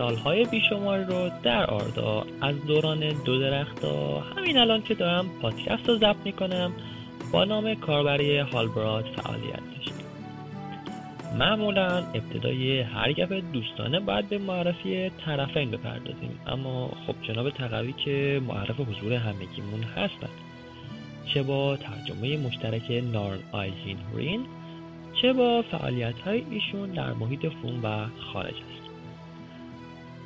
که سالهای بیشماری رو در آردا از دوران دو درختا همین الان که دارم پادکست رو ضبط می‌کنم با نام کاربری هالبراد فعالیت داشتیم. معمولا ابتدای هر گپ دوستانه باید به معرفی طرفین بپردازیم اما خب جناب تقوی که معرف حضور همگیمون هستند چه با ترجمه مشترک نارن آیزین رین چه با فعالیت های ایشون در محیط فون و خارج است.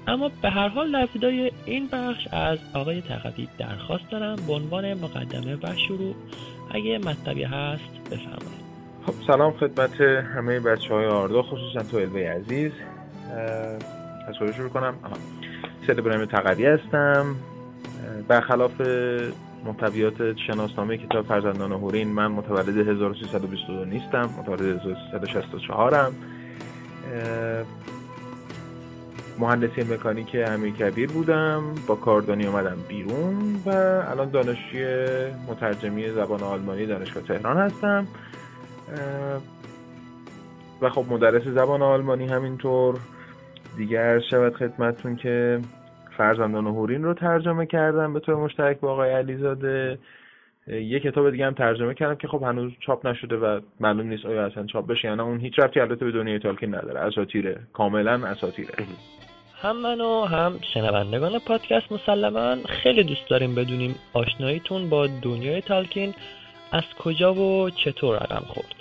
اما به هر حال در ابتدای این بخش از آقای تقوی درخواست دارم به عنوان مقدمه و شروع. اگه مطلبی هست بفرمایید. خب سلام خدمت همه بچه های آردا خصوصا تو الوی عزیز. از خود شروع کنم؟ سید برم تقوی هستم. برخلاف محتویات شناسنامه کتاب فرزندان هورین من متولد 1322 نیستم متولد 1364 م مهندسی مکانیک امیر کبیر بودم با کاردانی اومدم بیرون و الان دانشجوی مترجمی زبان آلمانی دانشگاه تهران هستم. و خب مدرس زبان آلمانی همینطور. دیگر شود خدمتتون که فرزندان هورین رو ترجمه کردم به طور مشترک با آقای علیزاده. یه کتاب دیگه هم ترجمه کردم که خب هنوز چاپ نشده و معلوم نیست آیا اصلا چاپ بشه یعنی اون هیچ رفتی البته به دنیای تالکین نداره. اساطیره کاملا اساطیره هم من و هم شنوندگان پادکست مسلما خیلی دوست داریم بدونیم آشناییتون با دنیای تالکین از کجا و چطور رقم خورد.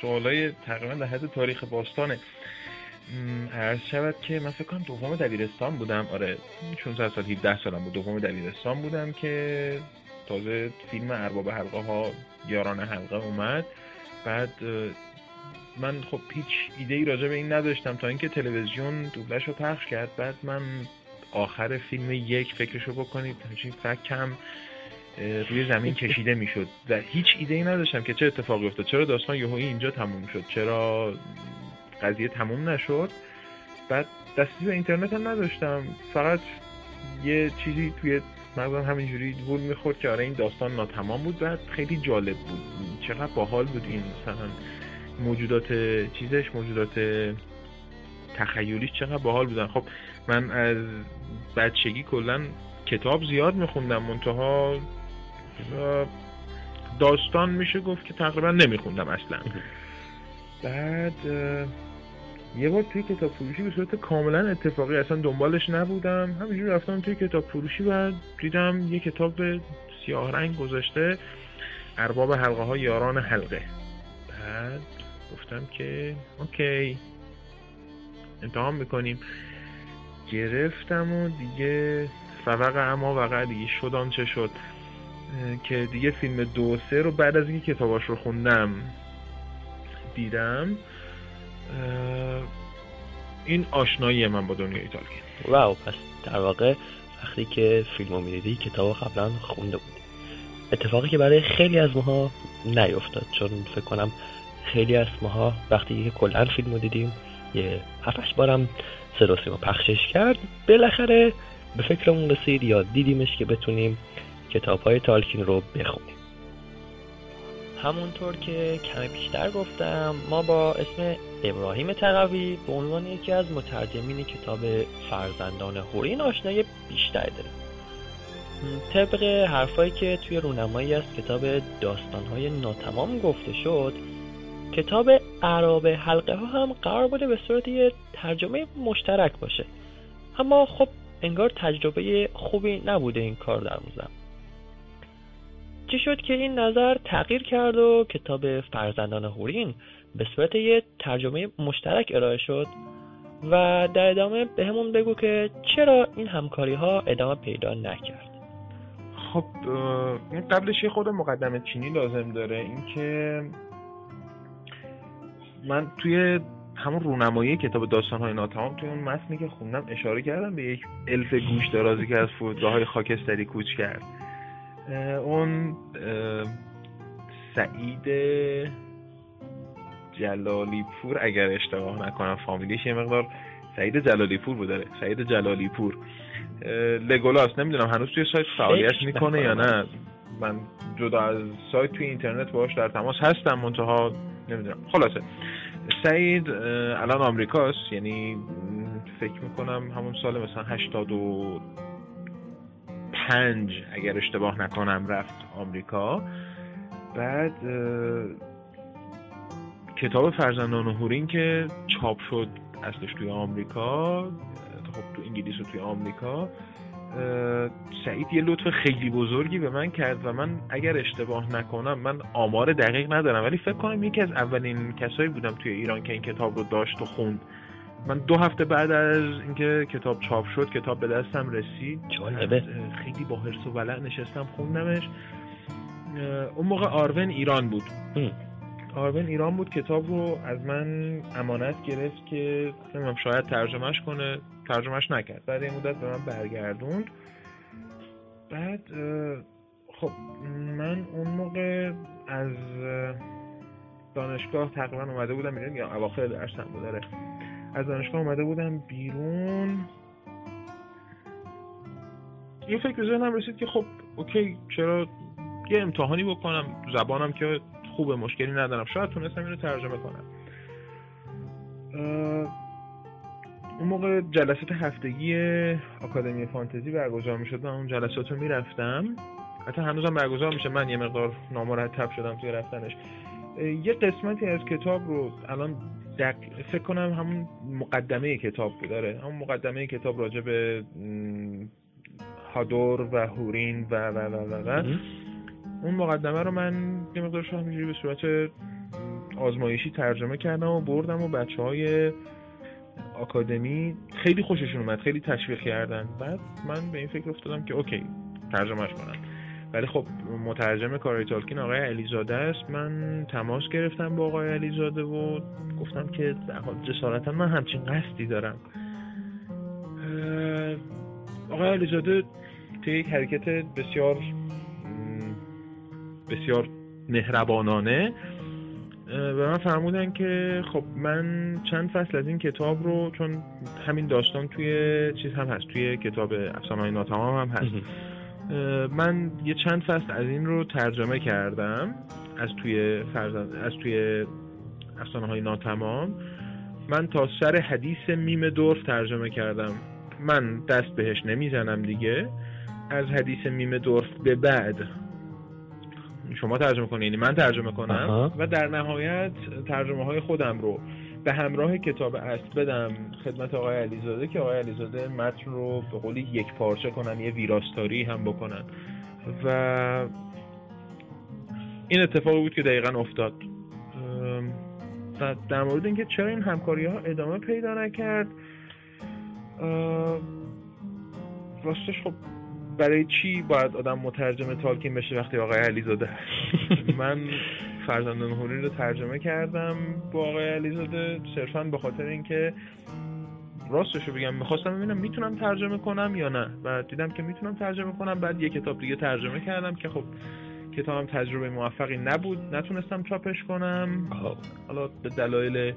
سوالای تقریبا در حد تاریخ باستانه. عرض شود که من فکر کنم دوم دبیرستان بودم. آره 16 سال 17 سالم بود. دوم دبیرستان بودم که تازه فیلم ارباب حلقه ها یاران حلقه اومد. بعد من خب هیچ ایده ای راجع به این نداشتم. تا اینکه تلویزیون دوبلش رو پخش کرد بعد من آخر فیلم یک فکرشو بکنید. همچین فکم روی زمین کشیده می‌شد. و هیچ ایده ای نداشتم که چه اتفاقی افتاد. چرا داستان یهویی اینجا تموم شد؟ چرا قضیه تموم نشد؟ بعد دستی به اینترنت هم نداشتم. فقط یه چیزی توی مغزم همینجوری گول می‌خورد که آره این داستان ناتمام بود بعد خیلی جالب بود. چقدر باحال بود این مثلا موجودات چیزش موجودات تخیلیش چقدر باحال بودن. خب من از بچگی کلا کتاب زیاد میخوندم. منتها داستان میشه گفت که تقریبا نمیخوندم اصلا. بعد یه بار توی کتاب فروشی به صورت کاملا اتفاقی اصلا دنبالش نبودم. همینجور رفتم توی کتاب فروشی و دیدم یه کتاب سیاه رنگ گذاشته ارباب حلقه ها یاران حلقه. بعد گفتم که اوکی. امتحان می‌کنیم. گرفتم و دیگه فوق اما وقع دیگه شدان چه شد. که دیگه فیلم دو سه رو بعد از اینکه کتاباش رو خوندم دیدم این آشنایی من با دنیای تالکین واو پس در واقع وقتی که فیلم رو می‌دیدی کتاب قبلا خونده بود اتفاقی که برای خیلی از ماها نیفتاد چون فکر کنم خیلی از ماها وقتی که کلا فیلم دیدیم یه هفتش بارم صدا سیما پخشش کرد. بالاخره به فکرمون رسید یا دیدیمش که بتونیم کتاب های تالکین رو بخونیم. همونطور که کمی بیشتر گفتم ما با اسم ابراهیم تقوی به عنوان یکی از مترجمین کتاب فرزندان هورین آشنایی بیشتر داریم. طبق حرفایی که توی رونمایی از کتاب داستانهای ناتمام گفته شد کتاب عراب حلقه ها هم قرار بوده به صورت یه ترجمه مشترک باشه. اما خب انگار تجربه خوبی نبوده این کار در اون چی شد که این نظر تغییر کرد و کتاب فرزندان هورین به صورت یه ترجمه مشترک ارائه شد؟ و در ادامه به همون بگو که چرا این همکاری ها ادامه پیدا نکرد؟ خب این قبلش یه خود مقدمه چینی لازم داره. اینکه من توی همون رونمایی کتاب داستان های ناتمام توی اون متنی که خوندم اشاره کردم به یک الف گوش درازی که از فرودگاه های خاکستری کوچ کرد. اون سعید جلالی پور اگر اشتباه نکنم فامیلیش یه مقدار سعید جلالی پور بوده. سعید جلالی پور لگولاس نمی‌دونم هنوز توی سایت فعالیت می‌کنه یا نه. من جدا از سایت توی اینترنت باش در تماس هستم منتها نمی‌دونم. خلاصه. سعید الان آمریکاست یعنی فکر می‌کنم همون سال مثلا هشتاد و پنج اگر اشتباه نکنم رفت آمریکا. بعد کتاب فرزندان و هورین که چاپ شد اصلش توی آمریکا خب تو انگلیس و توی آمریکا. سعید یه لطف خیلی بزرگی به من کرد و من اگر اشتباه نکنم من آمار دقیق ندارم. ولی فکر کنم یکی از اولین کسایی بودم توی ایران که این کتاب رو داشت و خوند. من دو هفته بعد از اینکه کتاب چاپ شد کتاب به دستم رسید. خیلی با حرس و ولع نشستم خوندمش. اون موقع آرون ایران بود. آرون ایران بود کتاب رو از من امانت گرفت که نمی‌دونم شاید ترجمهش کنه. ترجمهش نکرد. بعد این مدت به من برگردوند. بعد خب من اون موقع از دانشگاه تقریبا اومده بودم بیرون. یا اواخر درسم بود از دانشگاه اومده بودم بیرون. یه فکر ذهنم رسید که خب اوکی چرا یه امتحانی بکنم. زبانم که خوبه مشکلی ندارم. شاید تونستم اینو ترجمه کنم. اون موقع جلسات هفتگی آکادمی فانتزی برگزار می‌شد من اون جلسات رو می‌رفتم. حتی هنوزم برگزار میشه. من یه مقدار نامرتب شدم توی رفتنش. یه قسمتی از کتاب رو الان دق... فکر کنم همون مقدمه کتاب بود. داره همون مقدمه کتاب راجع به هادور و هورین و و و و, و. اون مقدمه رو من یه مقدار همینجوری به صورت آزمایشی ترجمه کردم و بردم و بچه های آکادمی خیلی خوششون اومد خیلی تشویق کردن. بعد من به این فکر افتادم که اوکی ترجمهش کنم. ولی خب مترجم کارای تالکین آقای علیزاده است. من تماس گرفتم با آقای علیزاده و گفتم که جسارتا من همچین قصدی دارم. آقای علیزاده توی یک حرکت بسیار بسیار مهربانانه به من فرمودن که خب من چند فصل از این کتاب رو چون همین داستان توی چیز هم هست توی کتاب افسانه های ناتمام هم هست. من یه چند فصل از این رو ترجمه کردم از توی فرزند از توی افسانه های ناتمام. من تا سر حدیث میم دورف ترجمه کردم. من دست بهش نمی‌زنم دیگه. از حدیث میم دورف به بعد شما ترجمه کنید یعنی من ترجمه کنم. و در نهایت ترجمه های خودم رو به همراه کتاب اصل بدم. خدمت آقای علیزاده که آقای علیزاده متن رو به قولی یک پارچه کنن یه ویراستاری هم بکنن. و این اتفاق بود که دقیقا افتاد. و در مورد اینکه چرا این همکاری ها ادامه پیدا نکرد راستش خب برای چی باید آدم مترجم تالکین بشه وقتی آقای علیزاده؟ من فرزندان هوری رو ترجمه کردم با آقای علیزاده صرفا به خاطر اینکه راستش رو بگم می‌خواستم ببینم می‌تونم ترجمه کنم یا نه. و دیدم که می‌تونم ترجمه کنم بعد یه کتاب دیگه ترجمه کردم که خب کتابم تجربه موفقی نبود. نتونستم چاپش کنم. حالا به دلایل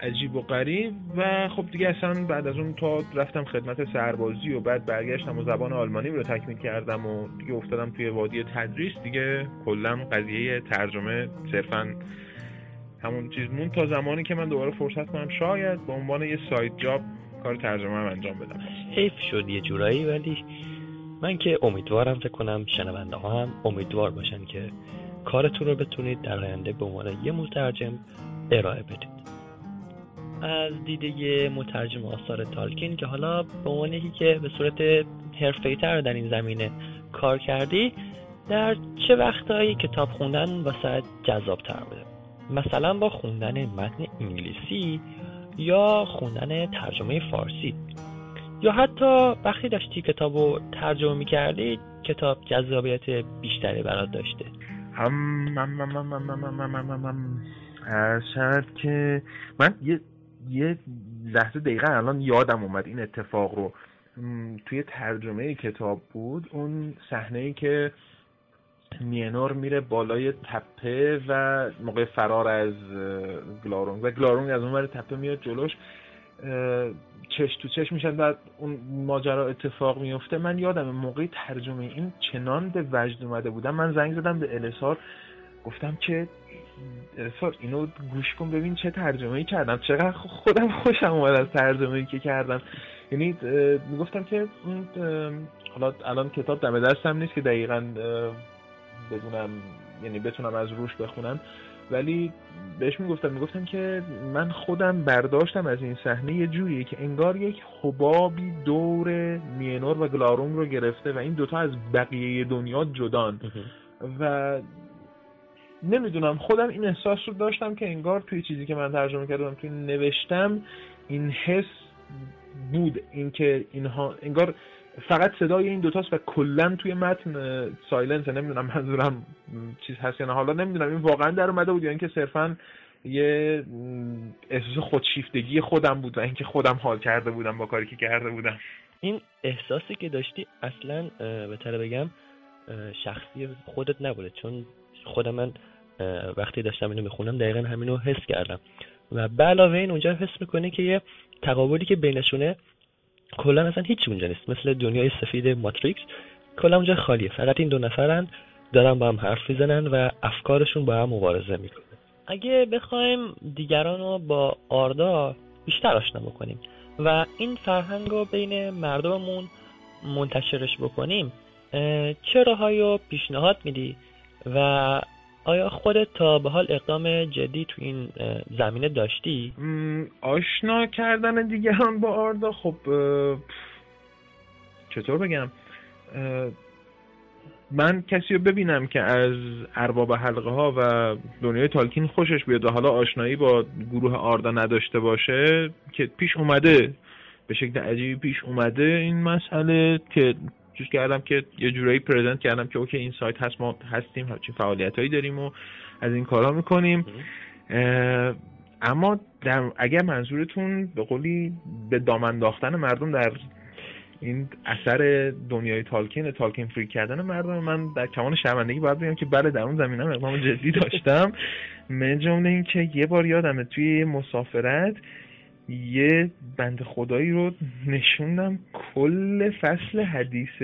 عجیب و غریب و خب دیگه اصلا بعد از اون تا رفتم خدمت سربازی و بعد برگشتم و زبان آلمانی رو تکمیل کردم و دیگه افتادم توی وادی تدریس. دیگه کلا قضیه ترجمه صرفا همون چیز مون تا زمانی که من دوباره فرصت کنم شاید به عنوان یه سایت جاب کار ترجمه هم انجام بدم. حیف شد یه جورایی ولی من که امیدوارم فکر کنم شنونده ها هم امیدوار باشن که کارتون رو بتونید در آینده به عنوان یه مترجم ارائه بدید. از دیده مترجم آثار تالکین که حالا به عنوان یکی که به صورت حرفه‌ای تر در این زمینه کار کردی در چه وقتهایی کتاب خوندن واسه جذاب تر بوده مثلا با خوندن متن انگلیسی یا خوندن ترجمه فارسی یا حتی وقتی داشتی کتاب رو ترجمه می‌کردی کتاب جذابیت بیشتری برات داشته هم شاید که من یه یه لحظه دقیقا الان یادم اومد این اتفاق رو. توی ترجمه کتاب بود اون صحنه ای که مینور میره بالای تپه و موقع فرار از گلارونگ و گلارونگ از اون تپه میاد جلوش چش تو چش میشن و اون ماجرا اتفاق میفته. من یادم موقع ترجمه این چنان به وجد اومده بودم من زنگ زدم به السار گفتم که سر اینو گوش کن ببین چه ترجمه کردم. چقدر خودم خوشم اومد از ترجمه که کردم. یعنی می‌گفتم که حالا الان کتاب دم دستم نیست که دقیقا بدونم یعنی بتونم از روش بخونم. ولی بهش می‌گفتم می‌گفتم که من خودم برداشتم از این صحنه یه جوریه که انگار یک حبابی دور مینور و گلاروم رو گرفته و این دوتا از بقیه دنیا جدان. و نمی‌دونم. خودم این احساس رو داشتم که انگار توی چیزی که من ترجمه کردم توی نوشتم این حس بود اینکه اینها انگار فقط صدای این دوتاست و کلا توی متن سایلنس. نمی‌دونم منظورم چیز هست یا نه. حالا نمی‌دونم. این واقعا در اومده بود یا اینکه صرفا یه احساس خودشیفتگی خودم بود و اینکه خودم حال کرده بودم با کاری که کرده بودم. این احساسی که داشتی اصلا بهتره بگم شخصی خودت نبوده. چون خود من وقتی داشتم اینو می‌خونم دقیقا همینو حس کردم. و به علاوه این اونجا حس می‌کنه که یه تقابلی که بینشونه کلا اصلا هیچ اونجا نیست. مثل دنیای سفید ماتریکس کلا اونجا خالیه. فقط این دو نفرن دارن با هم حرف می‌زنن و افکارشون با هم مبارزه می‌کنه. اگه بخوایم دیگران رو با آردا بیشتر آشنا بکنیم و این فرهنگ رو بین مردممون منتشرش بکنیم چه راههایی رو پیشنهاد میدی و آیا خودت تا به حال اقدام جدی تو این زمینه داشتی؟ آشنا کردن دیگران با آردا خب چطور بگم من کسی رو ببینم که از ارباب حلقه ها و دنیای تالکین خوشش بیاد و حالا آشنایی با گروه آردا نداشته باشه که پیش اومده به شکل عجیبی پیش اومده این مسئله که چیز کردم که یه جورایی پرزنت کردم که اوکی این سایت هست ما هستیم همچین فعالیت هایی داریم و از این کارها می‌کنیم. اما در اگر منظورتون به قولی به دامن انداختن مردم در این اثر دنیای تالکین تالکین فری کردن مردم من در کمان شرمندگی باید بگم که بله در اون زمینه اقدام جدی داشتم. من جمله این که یه بار یادمه توی مسافرت یه بند خدایی رو نشوندم. کل فصل حدیث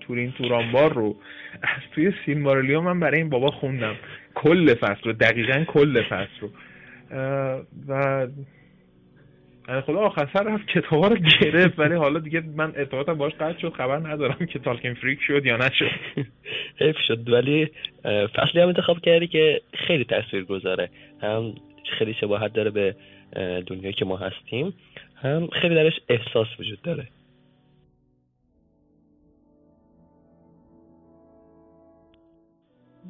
تورین تورانبار رو از توی سیلمارلیو من برای این بابا خوندم. کل فصل رو دقیقا کل فصل رو. و خدا آخر سر رفت کتابا رو گرفت ولی حالا دیگه من ارتباطم باش قطع شد خبر ندارم که تالکین فریک شد یا نشد. حیف شد ولی فصلی هم انتخاب کردی که خیلی تاثیر گذاره هم خیلی شباهت داره به دنیایی که ما هستیم هم خیلی درش احساس وجود داره.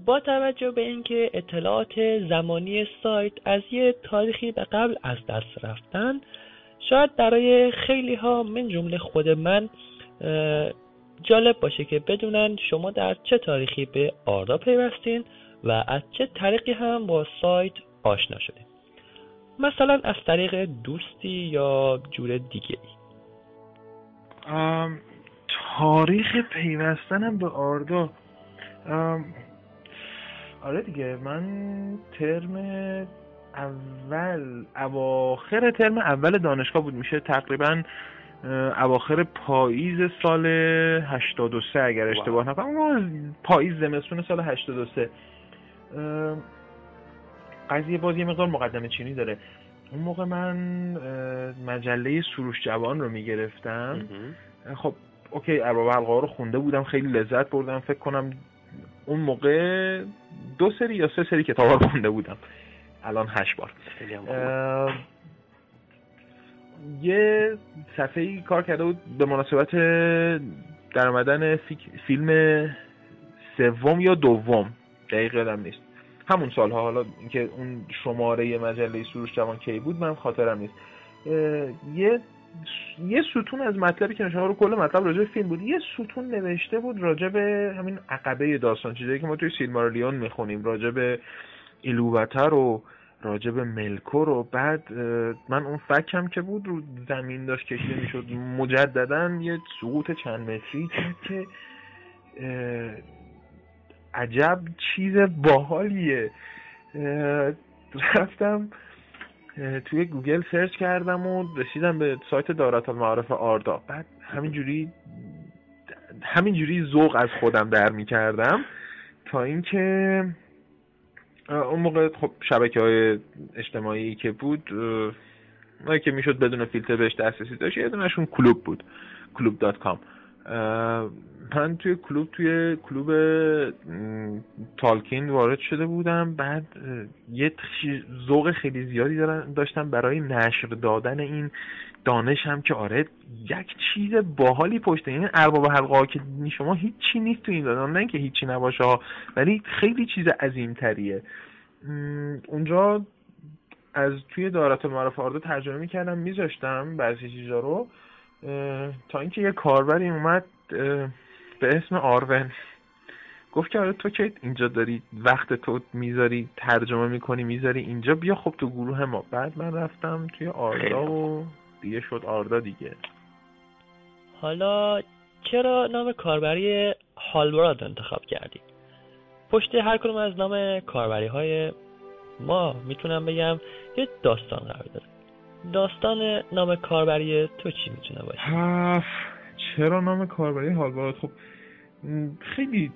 با توجه به اینکه اطلاعات زمانی سایت از یه تاریخی به قبل از دست رفتن شاید برای خیلی ها من جمله خود من جالب باشه که بدونن شما در چه تاریخی به آردا پیوستین و از چه طریقی هم با سایت آشنا شدین. مثلا از طریق دوستی یا جور دیگه تاریخ پیوستنم به آردا. آره دیگه من ترم اول اواخر ترم اول دانشگاه بود. میشه تقریبا اواخر پاییز سال 83 اگر اشتباه نکنم. پاییز زمستون سال 83 قضیه باز یه مقدار مقدمه چینی داره. اون موقع من مجله سروش جوان رو می‌گرفتم. خب اوکی ارباب حلقه رو خونده بودم خیلی لذت بردم. فکر کنم اون موقع دو سری یا سه سری کتاب رو خونده بودم. الان هشت بار. یه صفحه ای کار کرده بود به مناسبت در آمدن فیلم سوم یا دوم. دقیق یادم نیست. همون سالها حالا اینکه اون شماره مجله سروش جوان کی بود من خاطرم نیست. یه یه ستون از مطلبی که نشون رو کل مطلب راجع فیلم بود. یه ستون نوشته بود راجع به همین عقبه داستان چیزی که ما توی سیلمارلیون می‌خونیم راجع به ایلووتر و راجع به ملکور و بعد من اون فکم که بود رو زمین داشت کشیده می‌شد. مجددا یه سقوط چند متری که عجب چیز باحالیه. رفتم توی گوگل سرچ کردم و رسیدم به سایت دارت المعارف آردا. بعد همینجوری همینجوری ذوق از خودم در می‌کردم تا اینکه اون موقع خب شبکه های اجتماعی که بود اونایی که می‌شد بدون فیلتر بهش دسترسی داشت یه دونشون کلوب بود کلوب دات کام. من توی کلوب توی کلوب تالکین وارد شده بودم. بعد یه ذوق خیلی زیادی داشتم برای نشر دادن این دانش هم که آره یک چیز باحالی پشت این ارباب حلقه که شما هیچی نیست تو این دادن. نه که هیچی نباشه ولی خیلی چیز عظیم تریه اونجا از توی دارت المعارف آردا ترجمه می‌کردم میذاشتم بعضی چیزا رو. تا اینکه یه کاربری اومد به اسم آرون گفت که آره تو که اینجا داری وقت تو می‌ذاری ترجمه می‌کنی می‌ذاری اینجا بیا خب تو گروه ما. بعد من رفتم توی آردا و دیگه شد آردا دیگه. حالا چرا نام کاربری هالوراد انتخاب کردی؟ پشت هر کدوم از نام کاربری های ما می‌تونم بگم یه داستان قرار داره. داستان نام کاربری تو چی می‌تونه باشه؟ چرا نام کاربری هالوراد خب خیلی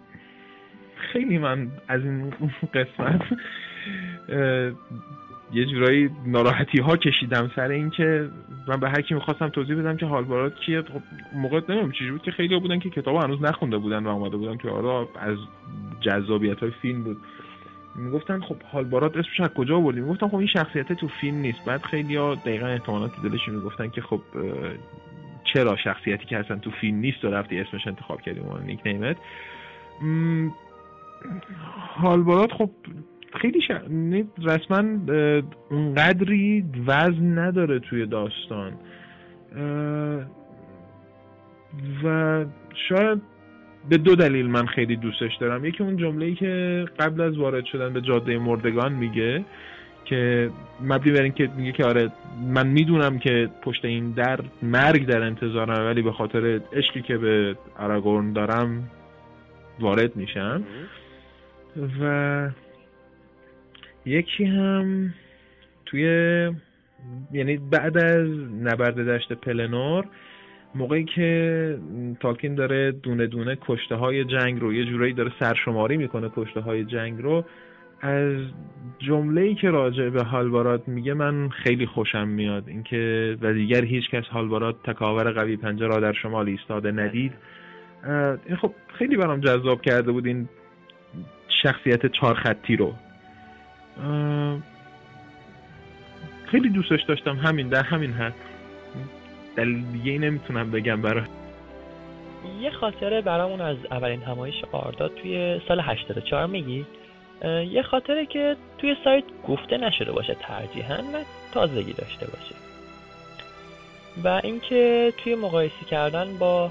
خیلی من از این قسمت یه جورایی ناراحتی ها کشیدم سر اینکه من به هر کی می‌خواستم توضیح بدم که هالبارات کیه. خب موقع نمی‌دونم چیزی بود که خیلی بودن که کتاب هنوز نخونده بودن و آمده بودن که آره از جذابیت های فیلم بود. می‌گفتن خب هالبارات اسمش از کجا آوردی؟ می‌گفتن خب این شخصیت تو فیلم نیست. بعد خیلی ها دقیقا احتمالات دلشون می‌گفتن که خب چرا شخصیتی که اصلا تو فیلم نیست و رفتی اسمش انتخاب کردی؟ اون نیک نیمت هالبارات خب خیلی ش... رسما اونقدری وزن نداره توی داستان. و شاید به دو دلیل من خیلی دوستش دارم. یکی اون جمله ای که قبل از وارد شدن به جاده مردگان میگه که مبنی بر اینکه میگه که آره من می‌دونم که پشت این در مرگ در انتظارم ولی به خاطر عشقی که به اراگورن دارم وارد میشم. و یکی هم توی یعنی بعد از نبرد دشت پلنور موقعی که تالکین داره دونه دونه کشته های جنگ رو یه جورایی داره سرشماری می‌کنه کشته های جنگ رو از جمله ای که راجع به هالبارات میگه من خیلی خوشم میاد. اینکه و دیگر هیچ کس هالبارات تکاور قوی پنجه را در شمال ایستاده ندید. این خب خیلی برام جذاب کرده بود این شخصیت چارخطی رو. خیلی دوستش داشتم. همین در همین حد. دلیل دیگه نمی‌تونم بگم برای یه خاطره برامون از اولین همایش آردا توی سال 84 میگی؟ یه خاطره که توی سایت گفته نشده باشه ترجیحاً و تازگی داشته باشه. و اینکه توی مقایسه کردن با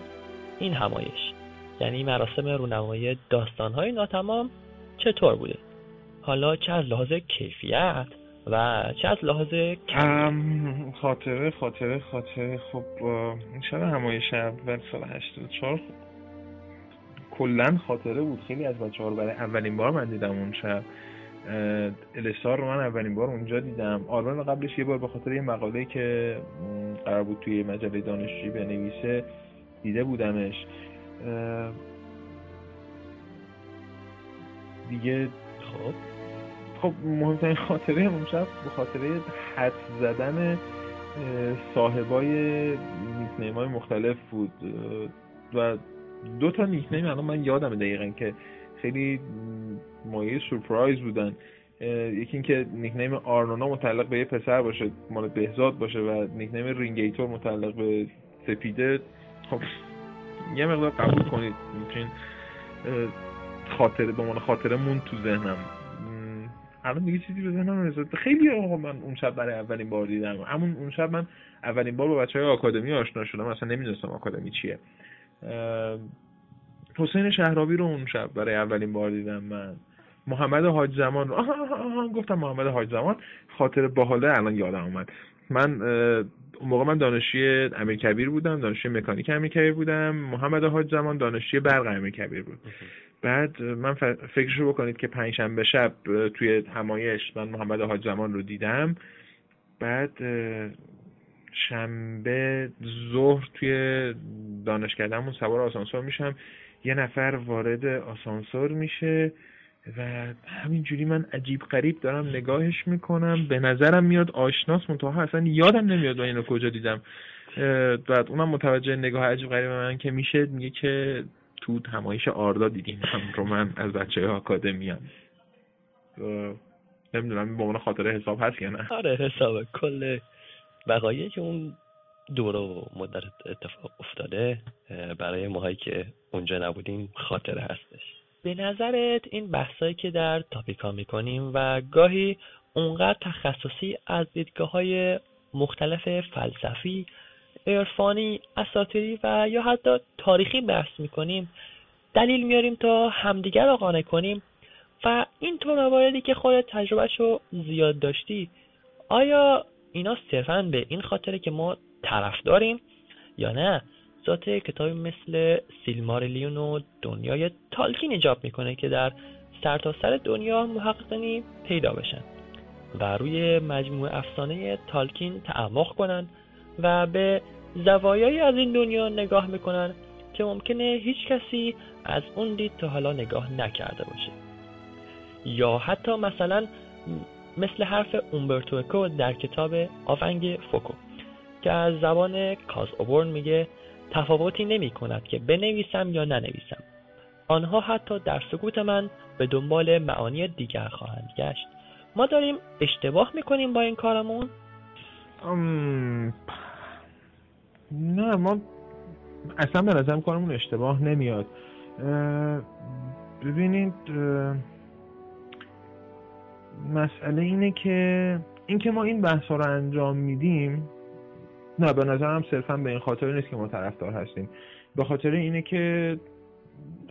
این همایش یعنی مراسم رونمایی داستانهای ناتمام چطور بوده؟ حالا چه از لحاظ کیفیت و چه از لحاظ خاطره خاطره خاطره. خب شب همایش اول سال 84 کلا خاطره بود. خیلی از بچه ها رو برای اولین بار من دیدم اون شب. الستار رو من اولین بار اونجا دیدم. آرمان قبلش یه بار به خاطر یه مقاله که قرار بود توی مجله دانشجویی بنویسه دیده بودمش. دیگه خب. خب مهمترین خاطره اون شب به خاطره حدس زدن صاحبای nickname های مختلف بود. و دو تا nickname الان من یادم دقیقا که خیلی مایه سورپرایز بودن. یکی اینکه nickname آرنونا متعلق به یه پسر باشه مال بهزاد باشه و nickname رینگیتور متعلق به سپیده. خب یه مقدار قبول کنید. می‌تونین خاطره به عنوان خاطره مون تو ذهنم. الان دیگه چیزی به ذهنم نرسید خیلی آقا من اون شب برای اولین بار دیدم. همون اون شب من اولین بار با بچه های آکادمی آشنا شدم. اصلا نمی‌دونستم آکادمی چیه. حسین شهرابی رو اون شب برای اولین بار دیدم من. محمد حاج زمان رو. آه گفتم محمد حاج زمان. خاطر باحاله الان یادم اومد. من اون موقع من دانشجوی امیر کبیر بودم. دانشجوی مکانیک امیر کبیر بودم. محمد حاج زمان دانشجوی برق امیر کبیر بود. بعد من فکرشو بکنید که پنجشنبه شب توی همایش من محمد حاج زمان رو دیدم. بعد شنبه ظهر توی دانشکدهمون سوار آسانسور میشم. یه نفر وارد آسانسور میشه و همینجوری من عجیب غریب دارم نگاهش می‌کنم. به نظرم میاد آشناس منتها اصلا یادم نمیاد من اینو کجا دیدم. بعد اونم متوجه نگاه عجیب غریب من که میشه میگه که تو همایش آردا دیدیم. هم رو من از بچه آکادمی هم نمی‌دونم با اون خاطره حساب هست یا نه. آره حساب کل وقایع که اون دور و مدت اتفاق افتاده برای ماهایی که اونجا نبودیم خاطره هستش. به نظرت این بحثایی که در تاپیکا می‌کنیم و گاهی اونقدر تخصصی از دیدگاه های مختلف فلسفی عرفانی اساطیری و یا حتی تاریخی بحث می‌کنیم دلیل میاریم تا همدیگر رو قانع کنیم و این طور مواردی که خودت تجربهش رو زیاد داشتی آیا اینا صرفا به این خاطره که ما طرف داریم یا نه؟ ذات کتابی مثل سیلماریلیون و دنیای تالکین ایجاب می‌کنه که در سرتاسر سر دنیا محققانی پیدا بشن و روی مجموعه افسانه تالکین تعمق کنن و به زوایایی از این دنیا نگاه می‌کنن که ممکنه هیچ کسی از اون دید تا حالا نگاه نکرده باشه. یا حتی مثلا مثل حرف اومبرتو در کتاب آونگ فوکو که از زبان کاز اوبورن میگه تفاوتی نمی کند که بنویسم یا ننویسم. آنها حتی در سکوت من به دنبال معانی دیگر خواهند گشت. ما داریم اشتباه می‌کنیم با این کارمون؟ نه ما اصلا به نظرم کارمون اشتباه نمیاد. ببینید مسئله اینه که اینکه ما این بحث رو انجام میدیم نه به نظرم صرفا به این خاطر نیست که ما طرفدار هستیم. به خاطر اینه که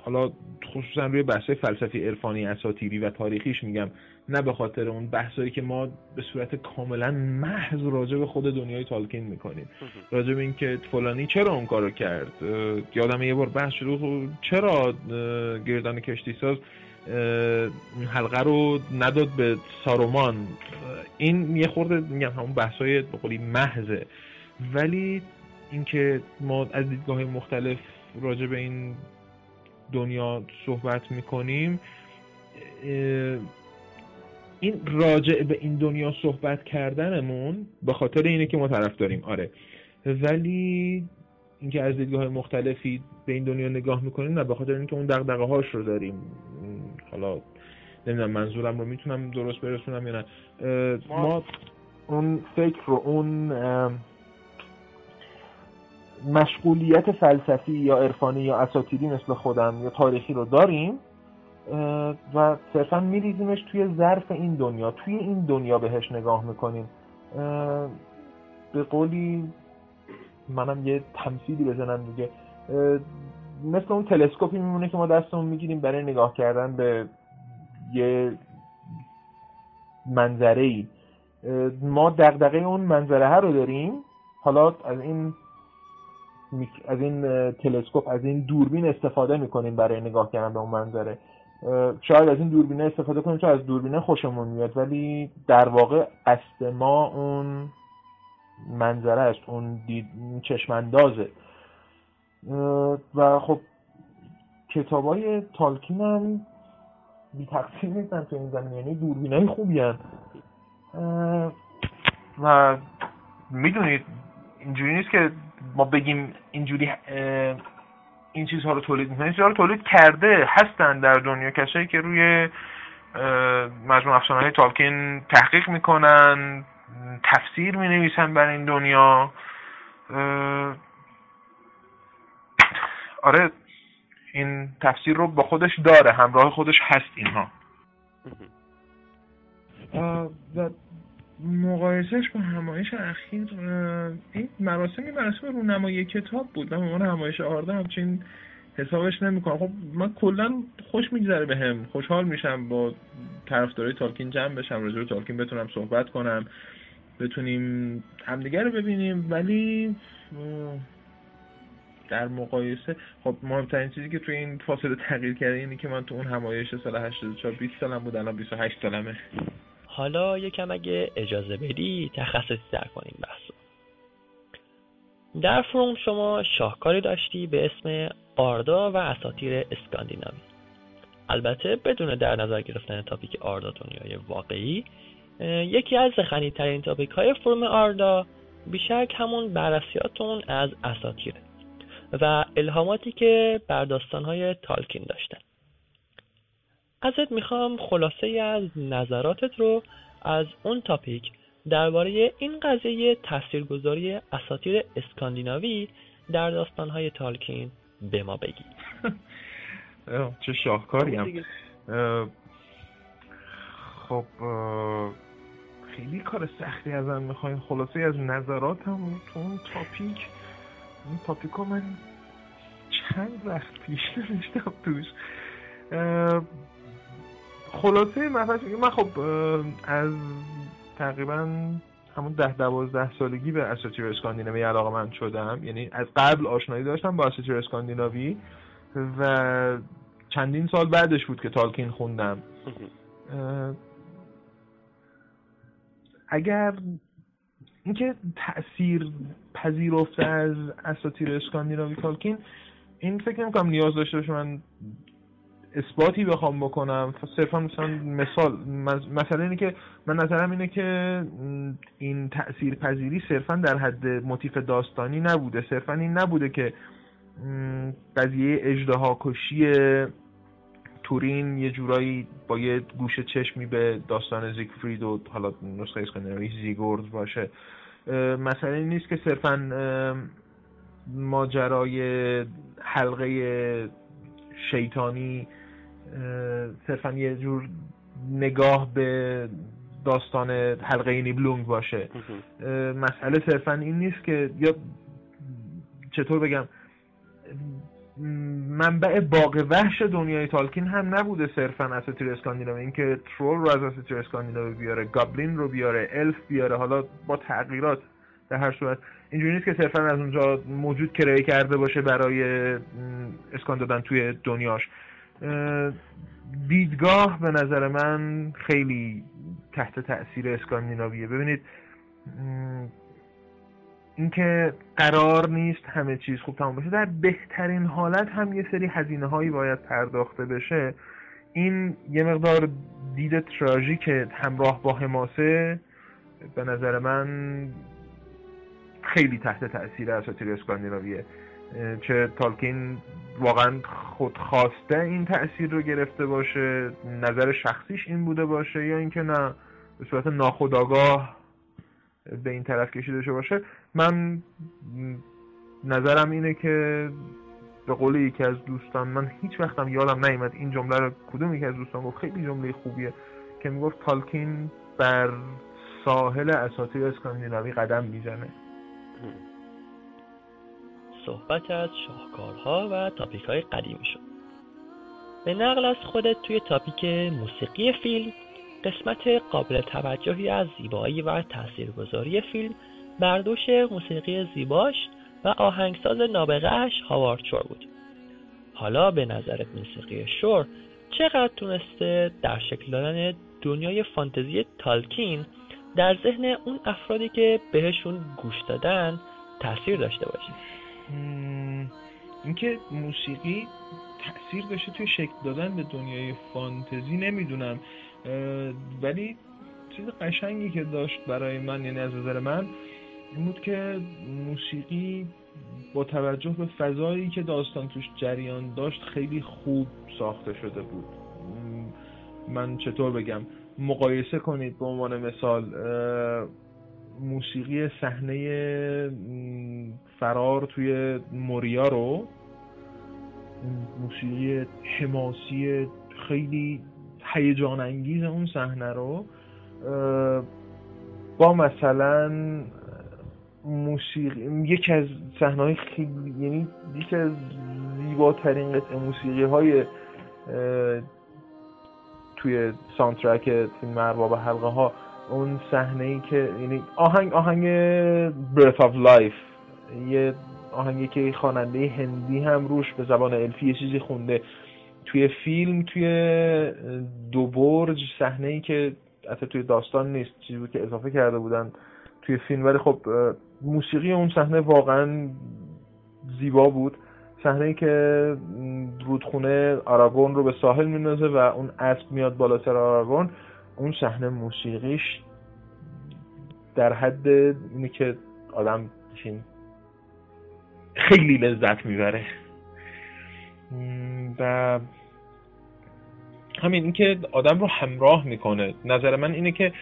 حالا خصوصا روی بحث فلسفی عرفانی اساتیری و تاریخیش میگم نه به خاطر اون بحثایی که ما به صورت کاملا محض راجع به خود دنیای تالکین می‌کنیم. راجع به اینکه فلانی چرا اون کارو کرد؟ یادم یه بار بحث خب چرا گردان کشتی ساز حلقه رو نداد به سارومان؟ این یه خورده میگم همون بحثای به قولی محضه. ولی اینکه ما از دیدگاه مختلف راجع به این دنیا صحبت می‌کنیم این راجع به این دنیا صحبت کردنمون به خاطر اینه که ما طرف داریم. آره. ولی اینکه از دیدگاه مختلفی به این دنیا نگاه می‌کنیم نه به خاطر اینکه اون دغدغه هاش رو داریم. حالا نمی‌دونم منظورم رو می‌تونم درست برسونم یا نه. ما اون فکر رو اون مشغولیت فلسفی یا عرفانی یا اساتیری مثل خودم یا تاریخی رو داریم و صرفا میریزیمش توی ظرف این دنیا. توی این دنیا بهش نگاه می‌کنیم. به قولی منم یه تمثیلی بزنم دیگه. مثل اون تلسکوپی میمونه که ما دستمون می‌گیریم برای نگاه کردن به یه منظره ای ما دقدقه اون منظره رو داریم. حالا از این از این تلسکوپ از این دوربین استفاده می‌کنیم برای نگاه کردن به اون منظره شاید از این دوربینه استفاده کنیم چون از دوربینه خوشمون میاد ولی در واقع اصل ما اون منظره است اون دید چشماندازه و خب کتاب های تالکین هم بی تقصیر نیستن تو این زمین یعنی دوربین های خوبی هن. و می‌دونید اینجوری نیست که ما بگیم اینجوری این چیزها رو تولید می‌کنن. این چیزها رو تولید کرده هستن در دنیا کسایی که روی مجموع افسانه های تالکین تحقیق می‌کنن تفسیر می نویسن برای این دنیا. آره این تفسیر رو با خودش داره همراه خودش هست اینها. و مقایسهش با همایش اخیر این مراسمی مراسم رونمایی کتاب بود. من همایش آرده همچین حسابش نمی‌کنم. خب من کلا خوش میگذره بهم خوشحال میشم با طرفدارای تالکین جمع بشم راجع به تالکین بتونم صحبت کنم بتونیم همدیگه رو ببینیم. ولی در مقایسه خب مهمترین چیزی که توی این فاصله تغییر کرده اینه که من تو اون همایش سال 84 20 سالم بود الان 28 سالمه. حالا یکم اگه اجازه بدی تخصصی تر کنیم بحثو. در فروم شما شاهکاری داشتی به اسم آردا و اساتیر اسکاندیناوی. البته بدون در نظر گرفتن تاپیک آردا دنیای واقعی یکی از ترین تاپیک های فرم آردا بیشک همون بررسیاتون از اساتیره و الهاماتی که بر های تالکین داشتن. ازت می‌خوام خلاصه از نظراتت رو از اون تاپیک درباره این قضیه تاثیرگذاری اساتیر اسکاندیناوی در داستانهای تالکین به ما بگی. چه شاهکاریم خب خیلی کار سختی ازم می‌خواین. خلاصه از نظراتم تو اون تاپیک اون تاپیک من چند وقت پیش نوشتم توش. خلاصه مفصل من خب از تقریبا همون ده دوازده سالگی به اساتیر اسکاندیناوی علاقه من شدم. یعنی از قبل آشنایی داشتم با اساتیر اسکاندیناوی و چندین سال بعدش بود که تالکین خوندم. اگر اینکه تاثیر پذیرفته از اساتیر اسکاندیناوی تالکین این فکر نمی‌کنم نیاز داشته باشه من اثباتی بخوام بکنم صرفا مثلا مثال مثلا اینه که من نظرم اینه که این تأثیر پذیری صرفا در حد موتیف داستانی نبوده. صرفا این نبوده که قضیه اجدها کشی تورین یه جورایی با یه گوشه چشمی به داستان زیگفرید و حالا نسخه اسکاندیناوی زیگورد باشه. این نیست که صرفا ماجرای حلقه شیطانی صرفا یه جور نگاه به داستان حلقه نیبلونگ باشه. مسئله صرفا این نیست که یا چطور بگم منبع باغ وحش دنیای تالکین هم نبوده صرفا اساطیر اسکاندیناوی. اینکه ترول رو از اساطیر اسکاندیناوی بیاره گابلین رو بیاره الف بیاره حالا با تغییرات در هر صورت. اینجوری نیست که صرفا از اونجا موجود کرایه کرده باشه برای اسکان دادن توی دنیاش. دیدگاه به نظر من خیلی تحت تاثیر اسکاندیناویه. ببینید اینکه قرار نیست همه چیز خوب تمام بشه در بهترین حالت هم یه سری هزینه هایی باید پرداخته بشه. این یه مقدار دید تراژیک همراه با حماسه به نظر من خیلی تحت تاثیر اساطیر اسکاندیناویه. چه تالکین واقعا خودخواسته این تاثیر رو گرفته باشه نظر شخصیش این بوده باشه یا اینکه نه به صورت ناخودآگاه به این طرف کشیده شده باشه. من نظرم اینه که به قول یکی از دوستان من هیچ وقتم یادم نیومد این جمله رو کدوم یکی از دوستان گفت. خیلی جمله خوبیه که می‌گفت تالکین بر ساحل اساطیر اسکاندیناوی قدم می‌زنه. صحبت از شاهکارها و تاپیک های قدیمی شد به نقل از خودت توی تاپیک موسیقی فیلم قسمت قابل توجهی از زیبایی و تاثیرگذاری فیلم بردوش موسیقی زیباش و آهنگساز نابغهش هاوارد شور بود. حالا به نظرت موسیقی شور چقدر تونسته در شکل دادن دنیای فانتزی تالکین در ذهن اون افرادی که بهشون گوش دادن تاثیر داشته باشه؟ اینکه موسیقی تاثیر داشته توی شکل دادن به دنیای فانتزی نمی‌دونم. ولی چیز قشنگی که داشت برای من یعنی از نظر من این بود که موسیقی با توجه به فضایی که داستان توش جریان داشت خیلی خوب ساخته شده بود. من چطور بگم مقایسه کنید به عنوان مثال موسیقی صحنه فرار توی موریا رو موسیقی حماسی خیلی هیجان انگیز اون صحنه رو با مثلا موسیقی یکی از صحنه خیلی یعنی یکی از زیباترین قطعه موسیقی های توی سانترک فیلم ارباب حلقه ها اون صحنه ای که یعنی آهنگ آهنگ Breath of Life یه آهنگی که خواننده هندی هم روش به زبان الفی یه چیزی خونده. توی فیلم توی دو برج صحنه ای که حتی توی داستان نیست چیزی بود که اضافه کرده بودن توی فیلم. ولی خب موسیقی اون صحنه واقعا زیبا بود. صحنه که رودخونه آراگون رو به ساحل میندازه و اون اسب میاد بالا سر آراگون. اون صحنه موسیقیش در حد اینی که آدم خیلی لذت می‌بره. و همین اینکه آدم رو همراه می‌کنه. نظر من اینه که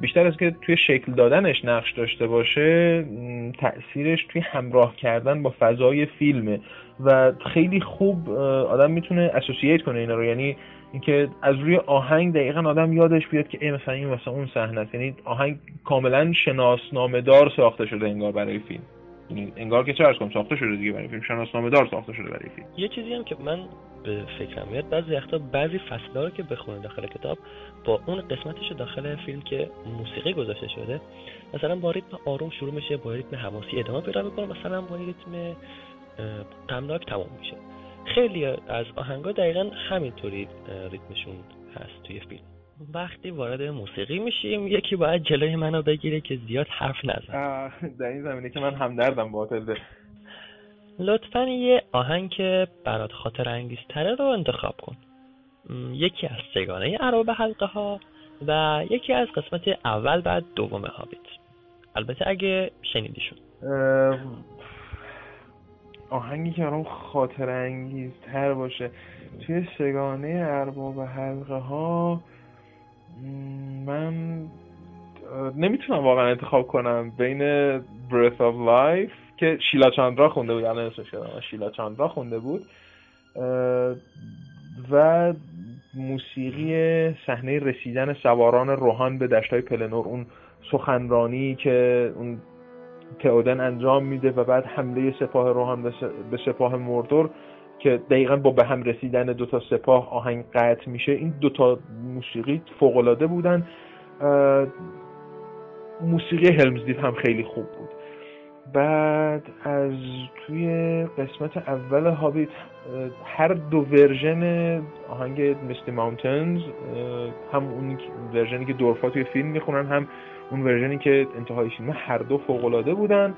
بیشتر از که توی شکل دادنش نقش داشته باشه تاثیرش توی همراه کردن با فضای فیلمه. و خیلی خوب آدم می‌تونه اسوسییت کنه اینا رو. یعنی اینکه از روی آهنگ دقیقا آدم یادش بیاد که ای مثلا این مثلا اون صحنه است. یعنی آهنگ کاملا شناسنامه دار ساخته شده انگار برای فیلم. یعنی انگار که چه کنم ساخته شده دیگه برای فیلم. شناسنامه دار ساخته شده برای فیلم. یه چیزی هم که من به فکرم میاد بعضی وقتا بعضی فصل رو که بخونه داخل کتاب با اون قسمتش داخل فیلم که موسیقی گذاشته شده مثلا با ریتم آروم شروع میشه با ریتم حماسی ادامه پیدا می‌کنه مثلا با ریتم غمناک تمام میشه. خیلی از آهنگا دقیقا همینطوری ریتمشون هست توی فیلم. وقتی وارد موسیقی میشیم یکی باید جلوی منو بگیره که زیاد حرف نزن در این زمینه که من همدردم باطل لطفا یه آهنگ که برات خاطر انگیزتره رو انتخاب کن. یکی از سگانه ارباب حلقه ها و یکی از قسمت اول بعد دوم هابیت. البته اگه شنیدیشون. آهنگی که برام خاطر انگیزتر باشه. توی سگانه ارباب حلقه ها من نمی‌تونم واقعا انتخاب کنم. بین Breath of Life که شیلا چاندرا خونده بود. الان اسمش شیلا چاندرا خونده بود. و موسیقی صحنه رسیدن سواران روحان به دشتای پلنور. اون سخنرانی که اون تئودن انجام میده و بعد حمله سپاه روحان به سپاه مردور که دقیقا با به هم رسیدن دو تا سپاه آهنگ قطع میشه. این دوتا موسیقی فوقالعاده بودن. موسیقی هلمزدیف هم خیلی خوب بود. بعد از توی قسمت اول هابیت هر دو ورژن آهنگ مستی ماونتنز هم اون ورژنی که دورفا توی فیلم می‌خونن هم اون ورژنی که انتهای فیلم هر دو فوق بودن.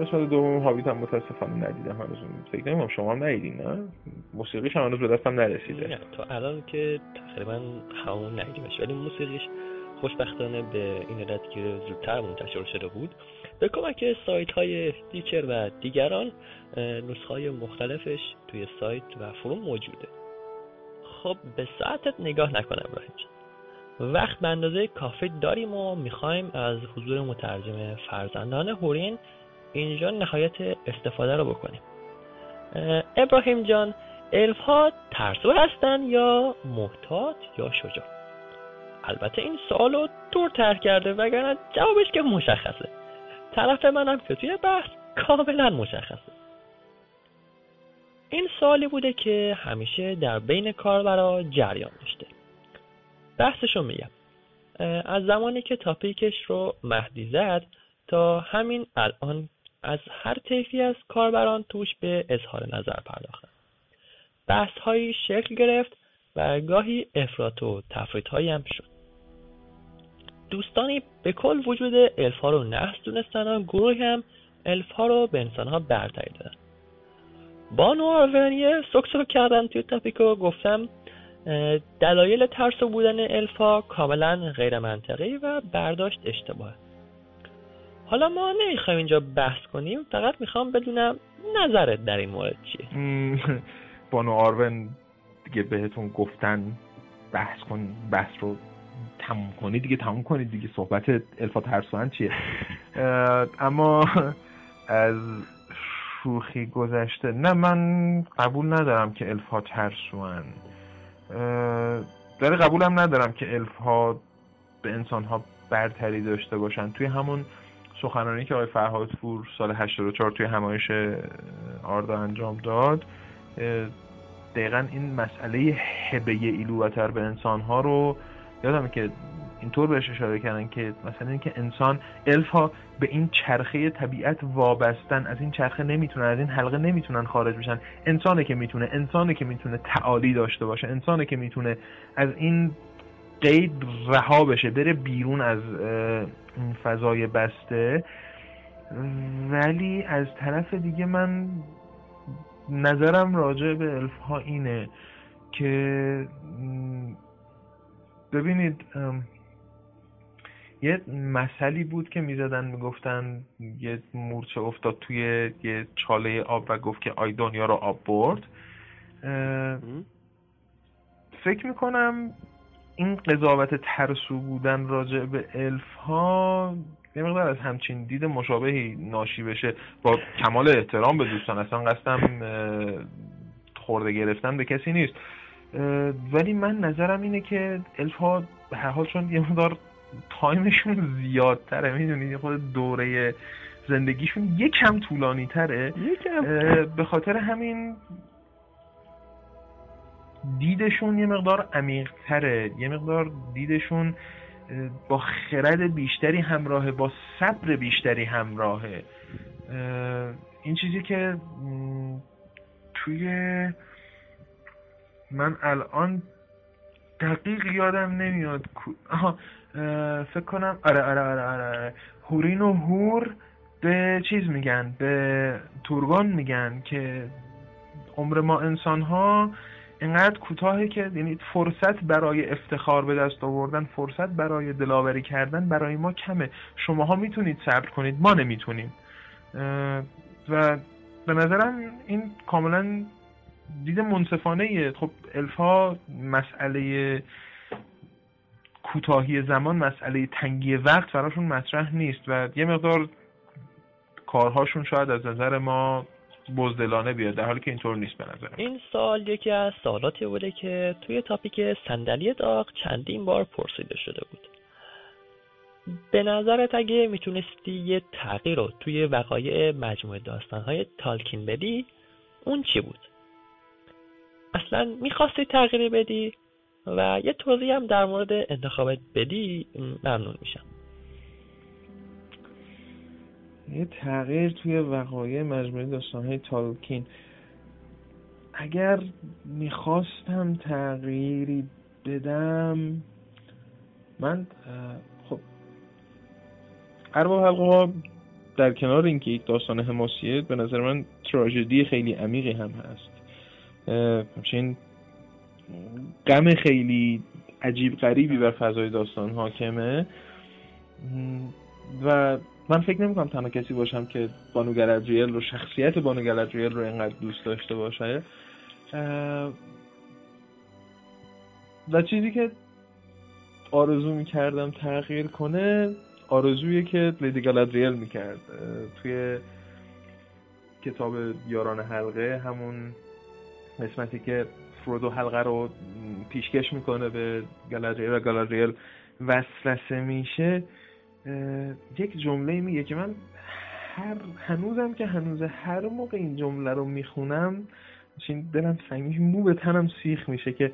قسمت دوم هابیت هم متاسفانه ندیدم هنوز فکر نمی‌کنم شما هم ندیدین نه؟ موسیقیش هم هنوز به دستم نرسیده. نه تو الان که تقریبا همون ندیدیمش ولی موسیقیش خوشبختانه به این علت که زودتر منتشر شده بود. به کمک سایت های دیچر و دیگران نسخه های مختلفش توی سایت و فروم موجوده. خب به ساعتت نگاه نکنم ابراهیم وقت به اندازه کافی داریم و می‌خوایم از حضور مترجم فرزندان هورین اینجا نهایت استفاده رو بکنیم. ابراهیم جان الف ها ترسو هستن یا محتاط یا شجاع؟ البته این سوال رو دور ترک کرده وگرنه جوابش که مشخصه. طرف منم که توی بحث کاملا مشخصه. این سوالی بوده که همیشه در بین کاربرا جریان داشته. بحثشو میگم. از زمانی که تاپیکش رو مهدی زد تا همین الان از هر طیفی از کاربران توش به اظهار نظر پرداختن. بحث هایی شکل گرفت و گاهی افراط و تفریط هایی هم شد. دوستانی به کل وجود الف ها رو نحس دونستن و گروهی هم الف ها رو به انسان ها برتری دادن. آرونیه سکسو کردن توی تاپیکو گفتم دلایل ترسو بودن الف ها کاملا غیر منطقی و برداشت اشتباه حالا ما نمی‌خوایم اینجا بحث کنیم فقط می‌خوام بدونم نظرت در این مورد چیه؟ بانو آرون دیگه بهتون گفتن بحث کن بحث رو تموم کنید دیگه تموم کنید دیگه. صحبت الفا ترسوان چیه؟ اما از شوخی گذشته نه من قبول ندارم که الفا ترسوان. در قبولم ندارم که الفا به انسان ها برتری داشته باشن. توی همون سخنرانی که آقای فرهاد فور سال 84 توی همایش آردا انجام داد دقیقا این مسئله هبه ایلووتر به انسان ها رو یادمه که اینطور بهش اشاره کردن که مثلا اینکه انسان الف ها به این چرخه طبیعت وابستن از این چرخه نمی‌تونن از این حلقه نمی‌تونن خارج بشن. انسانه که می‌تونه انسانه که می‌تونه تعالی داشته باشه انسانه که می‌تونه از این قید رها بشه بره بیرون از این فضای بسته. ولی از طرف دیگه من نظرم راجع به الف ها اینه که ببینید یه مسئلی بود که می‌زدن می‌گفتن یه مورچه افتاد توی یه چاله آب و گفت که آی دنیا رو آب برد. فکر می‌کنم این قضاوت ترسو بودن راجع به الف ها یه مقدار از همچین دید مشابهی ناشی بشه. با کمال احترام به دوستان اصلا قصدم خورده گرفتن به کسی نیست. ولی من نظرم اینه که الف ها به هر حال چون یه مقدار تایمشون زیادتره می‌دونید خود دوره زندگیشون یکم طولانی تره به خاطر همین دیدشون یه مقدار عمیق تره یه مقدار دیدشون با خرد بیشتری همراهه با صبر بیشتری همراهه. این چیزی که توی من الان دقیق یادم نمیاد آها فکر کنم آره آره آره, آره. هورین و هور به چیز میگن به تورگان میگن که عمر ما انسان ها اینقدر کوتاهه که یعنی فرصت برای افتخار به دست آوردن فرصت برای دلاوری کردن برای ما کمه شماها می‌تونید صبر کنید ما نمی‌تونیم و به نظرم این کاملا دید منصفانه خب الفا مسئله کوتاهی زمان مسئله تنگی وقت براشون مطرح نیست و یه مقدار کارهاشون شاید از نظر ما بزدلانه بیاد در حالی که اینطور نیست به نظر این سال یکی از سوالاتی بوده که توی تاپیک صندلی داغ چندین بار پرسیده شده بود. به نظرت اگه می‌تونستی یه تغییر رو توی وقایع مجموعه داستانهای تالکین بدی اون چی بود؟ اصلا می‌خواستی تغییری بدی و یه توضیح هم در مورد انتخابت بدی ممنون میشم. یه تغییر توی وقایع مجموعه داستانهای تالکین. اگر می‌خواستم تغییری بدم من خب ارباب حلقه ها در کنار اینکه یک داستان حماسیه به نظر من تراژدی خیلی عمیقی هم هست. همچنین غم خیلی عجیب غریبی بر فضای داستان حاکمه. و من فکر نمی کنم تنها کسی باشم که بانو گلدریل رو شخصیت بانو گلدریل رو اینقدر دوست داشته باشه. و چیزی که آرزو می‌کردم تغییر کنه آرزویی که Lady گلدریل می‌کرد. توی کتاب یاران حلقه همون قسمتی که فرودو حلقه رو پیشکش می‌کنه به گلادریل و گلادریل وسوسه میشه یک جمله میگه که من هر هنوزم که هنوز هر موقع این جمله رو می‌خونم دلم سنگی مو به تنم سیخ میشه که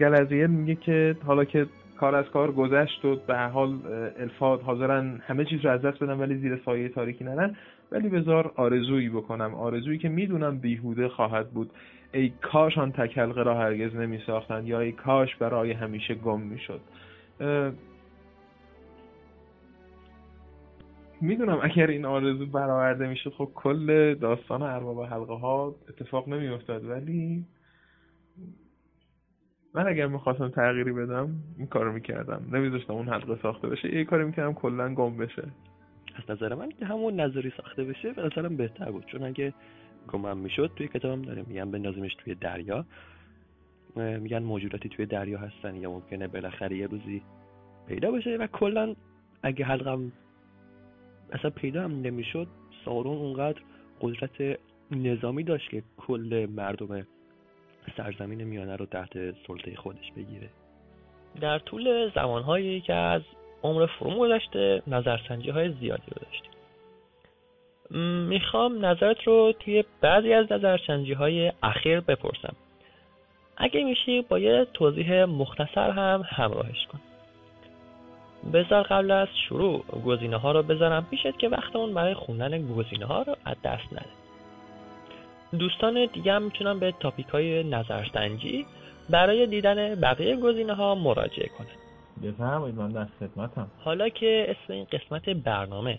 گلادریل میگه که حالا که کار از کار گذشت و به حال الفاد حاضرن همه چیز رو از دست بدن ولی زیر سایه تاریکی نرن ولی بذار آرزویی بکنم. آرزویی که می‌دونم بیهوده خواهد بود. ای کاش آن تکلقه را هرگز نمی ساختند یا ای کاش برای همیشه گم می شد. می‌دونم اگر این آرزو برآورده می‌شد خب کل داستان ارباب حلقه ها اتفاق نمی افتاد ولی من اگر می‌خواستم تغییری بدم این کارو می‌کردم. نمیذاشتم اون حلقه ساخته بشه. یه کاری می‌کردم کلا گم بشه. از نظر من که همون نظری ساخته بشه به نظرم بهتر بود. چون اگه گمم می‌شد توی کتابم داره. میگن بندازیمش توی دریا. میگن موجوداتی توی دریا هستن یا ممکنه بالاخره یه روزی پیدا بشه و کلا اگه حلقم اصلا پیدا هم نمی‌شد سارون اونقدر قدرت نظامی داشت که کل مردم سرزمین میانه رو تحت سلطه خودش بگیره. در طول زمانهایی که از عمر فرو گذشته نظرسنجی های زیادی رو داشتیم. می‌خوام نظرت رو توی بعضی از نظرسنجی های اخیر بپرسم. اگه میشه با یه توضیح مختصر هم همراهش کن. بذار قبل از شروع گزینه ها رو بذارم. پیشت که وقتمون برای خوندن گزینه ها رو از دست نده. دوستان دیگه هم می‌تونن به تاپیک های نظرسنجی برای دیدن بقیه گزینه ها مراجعه کنن. بفرمایید من در خدمتم. حالا که اسم این قسمت برنامه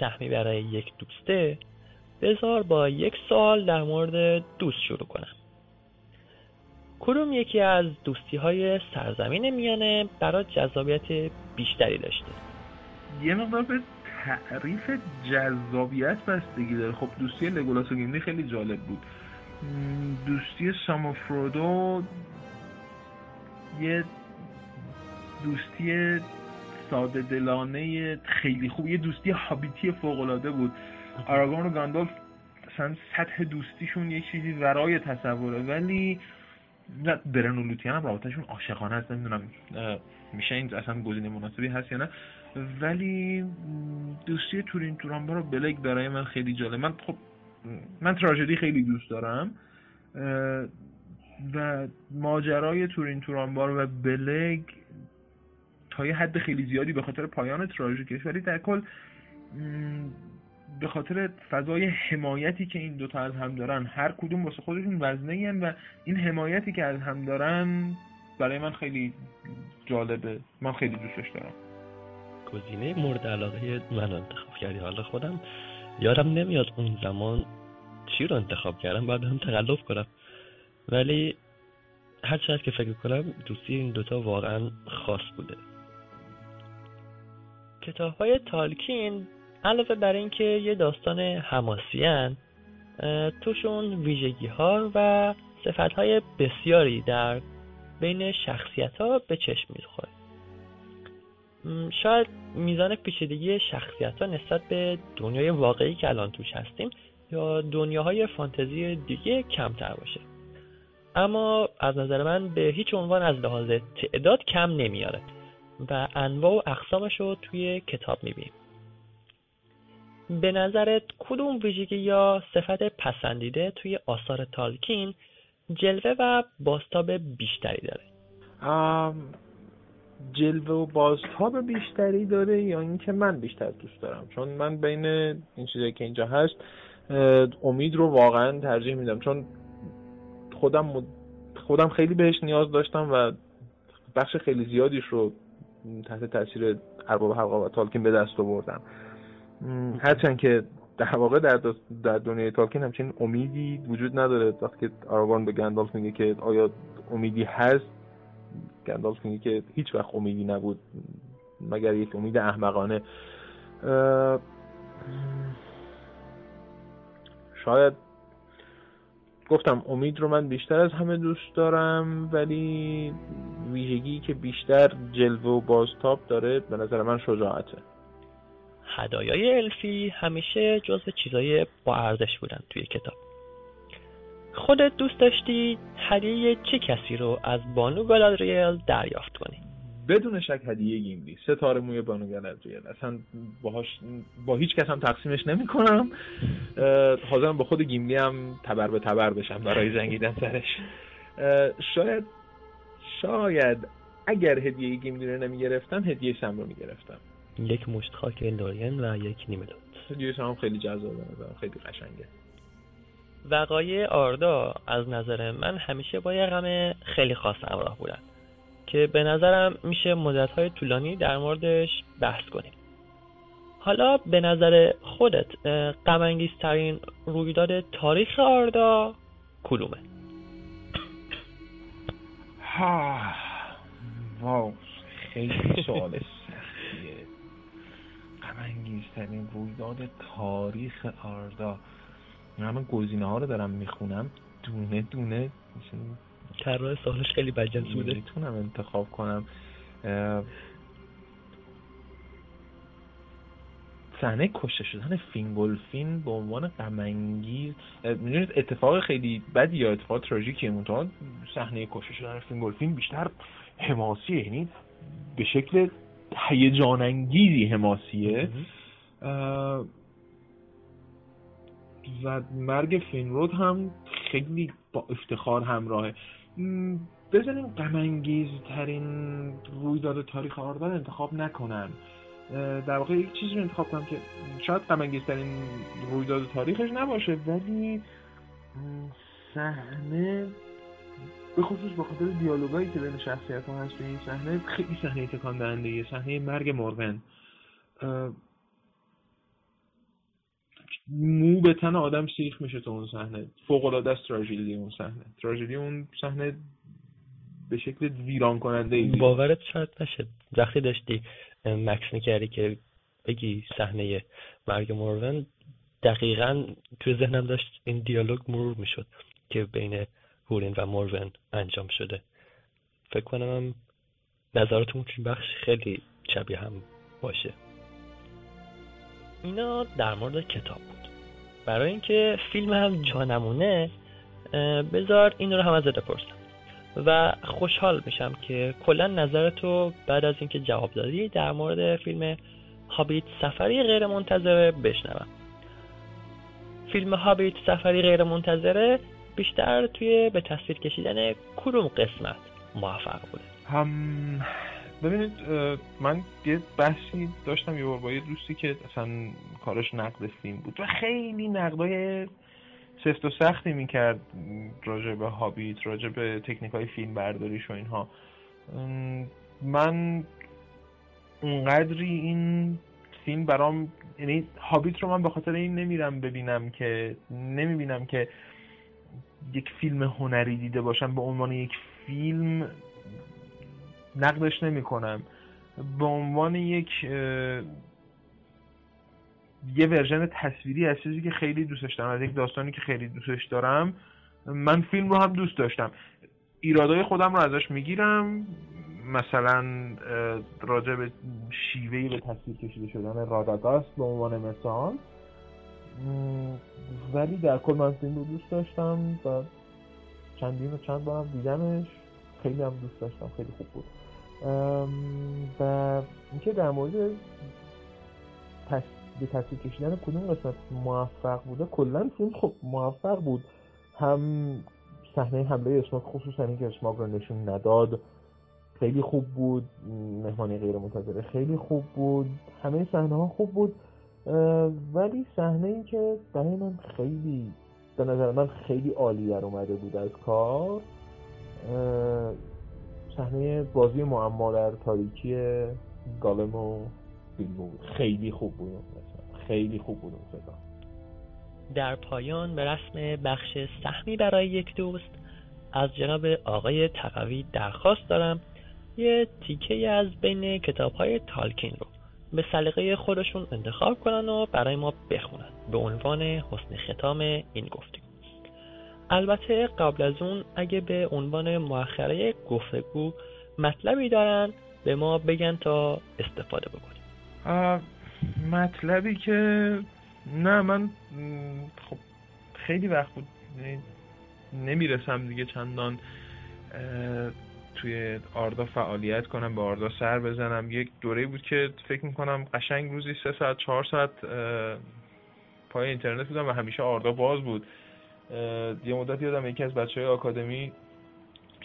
سهمی برای یک دوسته بذار با یک سوال در مورد دوست شروع کنم. کدوم یکی از دوستی های سرزمین میانه برای جذابیت بیشتری داشته؟ یه مقدار به تعریف جذابیت بستگی داره. خب دوستی لگولاس و گیملی خیلی جالب بود. دوستی ساموفرودو یه دوستی ساده دلانه خیلی خوب. یه دوستی هابیتی فوق العاده بود. آراگون و گاندالف اصلا سطح دوستیشون یه چیزی ورای تصوره. ولی درن و لوتیان هم رابطهشون عاشقانه هست نمی‌دونم میشه این اصلا گزینه مناسبی هست یا نه. ولی دوستی تورین تورانبا رو بلگ برای من خیلی جالب. من خب من تراژدی خیلی دوست دارم و ماجرای تورین تورانبار و بلگ تا یه حد خیلی زیادی به خاطر پایان تراژیکش ولی در کل به خاطر فضای حمایتی که این دوتا از هم دارن هر کدوم واسه خودشون وزنه و این حمایتی که از هم دارن برای من خیلی جالبه. من خیلی دوستش دارم. گزینه مورد علاقه من انتخاب کردی؟ حالا خودم یادم نمیاد اون زمان چی رو انتخاب کردم. باید هم تقلب کنم. ولی هر چقدر که فکر کنم دوستی این دوتا واقعا خاص بوده. کتاب های تالکین علاوه بر اینکه یه داستان حماسیان توشون ویژگی ها و صفت های بسیاری در بین شخصیت ها به چشم می‌خوره. شاید میزان پیچیدگی شخصیت ها نسبت به دنیای واقعی که الان توش هستیم یا دنیاهای فانتزی دیگه کمتر باشه. اما از نظر من به هیچ عنوان از لحاظ تعداد کم نمیاره. و انواع و اقسامش رو توی کتاب می‌بینیم. به نظرت کدوم ویژگی یا صفت پسندیده توی آثار تالکین جلوه و باستاب بیشتری داره؟ جلوه و بازتاب بیشتری داره یا اینکه من بیشتر دوست دارم؟ چون من بین این چیزایی که اینجا هست امید رو واقعا ترجیح میدم. چون خودم خودم خیلی بهش نیاز داشتم و بخش خیلی زیادیش رو تحت تاثیر ارباب حلقا و تالکین به دست آوردم. هرچند که در واقع در, در دنیای تالکین همچین امیدی وجود نداره. وقتی که آراگورن به گندالف میگه که آیا امیدی هست گندالف میگه که هیچ وقت امیدی نبود مگر یک امید احمقانه. شاید گفتم امید رو من بیشتر از همه دوست دارم ولی ویژگی که بیشتر جلوه و بازتاب داره به نظر من شجاعته. هدایای الفی همیشه جزو چیزای با ارزش بودن توی کتاب. خودت دوست داشتی هدیه چه کسی رو از بانو گالادریل دریافت کنی؟ بدون شک هدیه گیملی. ستاره موی بانو گالادریل. اصلا باهاش با هیچ کس هم تقسیمش نمی کنم حاضرم با خود گیملی هم تبر به تبر بشم برای جنگیدن سرش. شاید شاید اگر هدیه گیملی رو نمی گرفتم هدیه سم رو می گرفتم یک مشت خاک لورین و یک نیمه هدیه سم خیلی جذابه خیلی قشنگه. وقایع آردا از نظر من همیشه با یه غم خیلی خاص همراه بودن که به نظرم میشه مدت طولانی در موردش بحث کنیم. حالا به نظر خودت غمانگیزترین رویداد تاریخ آردا کدومه؟ ها واو خیلی سوال سختیه. غمانگیزترین رویداد تاریخ آردا. همه گزینه ها رو دارم می‌خونم. دونه دونه. طراح سالش خیلی بجنس بوده. می‌تونم انتخاب کنم. صحنه کشته شدن فینگولفین به عنوان غمانگیز می‌دونید اتفاق خیلی بدی یا اتفاق تراژیکیه منتها صحنه کشته شدن فینگولفین بیشتر حماسیه یعنی به شکل هیجان انگیزی حماسیه و مرگ فینرود هم خیلی با افتخار همراهه. بذاریم غمانگیز ترین رویداد تاریخ آردان انتخاب نکنن. در واقع یک چیزی رو انتخاب کنم که شاید غمانگیز ترین رویداد تاریخش نباشه ولی صحنه به خصوص به خاطر دیالوگایی که بین شخصیت ها هست این صحنه خیلی صحنه تکان دهنده صحنه مرگ مورون مو به تن آدم سیخ میشه تو اون صحنه. فوق العاده است تراژدی اون صحنه. تراژدی اون صحنه به شکل ویران کننده ای باورت شاید نشه. وقتی داشتی مکس می‌کردی که بگی صحنه مرگ مورون. دقیقا توی ذهنم داشت این دیالوگ مرور می‌شد که بین هورین و مورون انجام شده. فکر کنم نظراتمون تو بخش خیلی شبیه هم باشه. اینا در مورد کتاب بود. برای اینکه فیلم هم جانمونه بذار این رو هم ازت بپرسم. و خوشحال میشم که کلا نظرتو بعد از اینکه جواب دادی در مورد فیلم هابیت سفری غیر منتظره بشنوم. فیلم هابیت سفری غیر منتظره بیشتر توی به تصویر کشیدن کدوم قسمت موفق بوده؟ هم ببینید من یه بحثی داشتم یه با یه دوستی که اصلا کارش نقد فیلم بود و خیلی نقدای سفت و سختی می‌کرد راجع به هابیت راجع به تکنیک های فیلم برداریش و اینها. من اونقدری این فیلم برام یعنی هابیت رو من به خاطر این نمیرم ببینم که نمی‌بینم که یک فیلم هنری دیده باشم. به عنوان یک فیلم نقدش نمی کنم به عنوان یک یه ورژن تصویری از چیزی که خیلی دوستش دارم از یک داستانی که خیلی دوستش دارم. من فیلم رو هم دوست داشتم. ایرادای خودم رو ازش می‌گیرم. مثلا راجع به شیوهی به تصویر کشیده شدن راداگاست به عنوان مثال. ولی در کل من فیلم رو دوست داشتم و چندین و چند بارم دیدمش. خیلی هم دوست داشتم. خیلی خوب بود. و اینکه در مورد به تصویر کشیدن کدوم قسمت موفق بوده؟ کلا فیلم خب موفق بود. هم صحنه حمله اسماک خصوصا اینکه اسماک رو نشون نداد خیلی خوب بود. مهمانی غیر منتظره خیلی خوب بود. همه صحنه ها خوب بود. ولی صحنه این که برای من خیلی به نظر من خیلی عالی در اومده بود از کار صحنه بازی معما در تاریکی گالم و خیلی خوب بود. خیلی خوب بود اون در پایان به رسم بخش سهمی برای یک دوست از جناب آقای تقوی درخواست دارم یه تیکه از بین کتاب های تالکین رو به سلیقه خودشون انتخاب کنن و برای ما بخونن به عنوان حسن ختام این گفتگو. البته قبل از اون اگه به عنوان مؤخره گفتگو مطلبی دارن به ما بگن تا استفاده بکنیم. مطلبی که نه من خب خیلی وقت بود یعنی نمی‌رسم دیگه چندان توی آردا فعالیت کنم به آردا سر بزنم. یک دوره بود که فکر می‌کنم قشنگ روزی سه ساعت چهار ساعت پای اینترنت بودم و همیشه آردا باز بود. یه مدت یادم یکی از بچه های آکادمی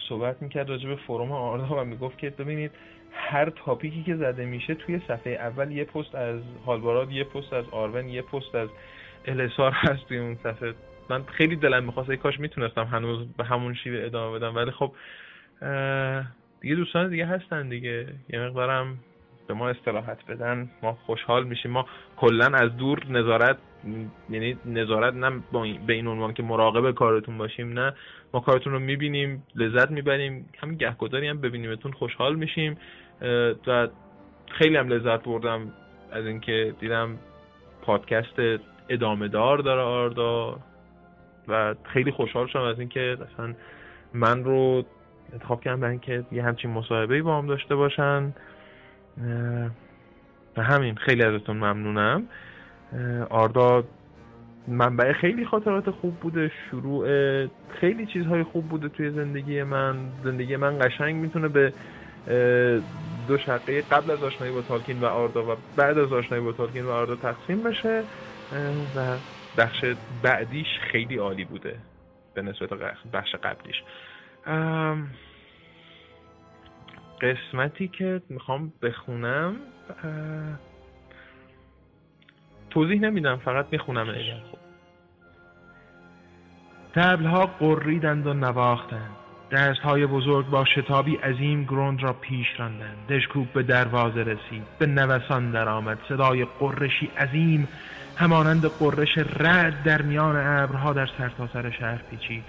صحبت می‌کرد راجع به فروم آردا و می‌گفت که ببینید هر تاپیکی که زده میشه توی صفحه اول یه پست از هالباراد یه پست از آرون یه پست از السار هست توی اون صفحه. من خیلی دلم می‌خواست کاش می‌تونستم هنوز به همون شیوه ادامه بدم ولی خب دیگه دوستان دیگه هستن دیگه. یه مقدارم به ما استراحت بدن. ما خوشحال میشیم. ما کلا از دور نظارت یعنی نظارت نه به این عنوان که مراقب کارتون باشیم نه. ما کارتون رو می‌بینیم لذت می‌بریم همین گهگداری هم ببینیمتون خوشحال میشیم. و خیلی هم لذت بردم از اینکه دیدم پادکست ادامه دار داره آردا. و خیلی خوشحال شدم از اینکه اصلا من رو انتخاب کردم برای اینکه یه همچین مصاحبه با هم داشته باشن. و همین خیلی ازتون ممنونم. آردا منبع خیلی خاطرات خوب بوده شروع خیلی چیزهای خوب بوده توی زندگی من. زندگی من قشنگ می‌تونه به دو شقه قبل از آشنایی با تالکین و آردا و بعد از آشنایی با تالکین و آردا تقسیم بشه و بخش بعدیش خیلی عالی بوده به نسبت بخش قبلیش. قسمتی که می‌خوام بخونم توضیح نمیدم فقط می‌خونم تبلها قریدند و نواختند. های بزرگ با شتابی عظیم گروند را پیش راندند. دشکوب به دروازه رسید. به نوسان درآمد. صدای قرشی عظیم همانند قرش رد در میان ابرها در سرتاسر سر شهر پیچید.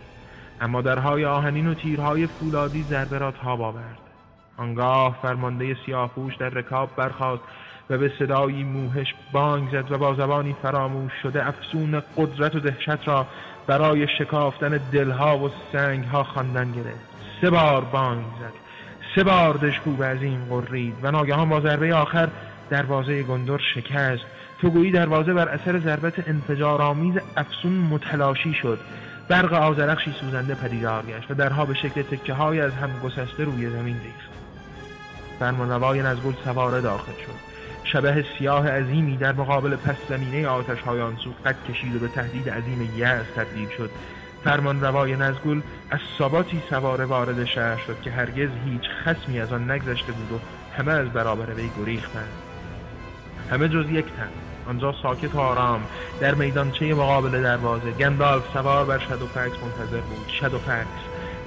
اما درهای آهنین و تیرهای فولادی ضربه را تاب آورد. آنگاه فرمانده سیاهپوش در رکاب برخاست. و به صدایی موهش بانگ زد و با زبانی فراموش شده افسون قدرت و دهشت را برای شکافتن دلها و سنگها خواندن گرفت. سه بار بانگ زد. سه بار دشکوب عظیم قرید و ناگهان با ضربه آخر دروازه گندر شکست. تو دروازه بر اثر ضربت انفجارآمیز افسون متلاشی شد. برق آزرخشی سوزنده پدیدار گشت و درها به شکل تکه های از هم گسسته روی زمین ریخت. فرمانروای نزگل سواره داخل شد. شبه سیاه عظیمی در مقابل پس زمینه آتش های آنسو قد کشید و به تهدید عظیم یأس تبدیل شد. فرمان روای نزگل از ساباتی سواره وارد شهر شد که هرگز هیچ خسمی از آن نگذشته بود و همه از برابر وی گریختند. همه جز یک تن آنجا ساکت و آرام. در میدانچه مقابل دروازه گندالف سوار بر شادوفکس منتظر بود. شادوفکس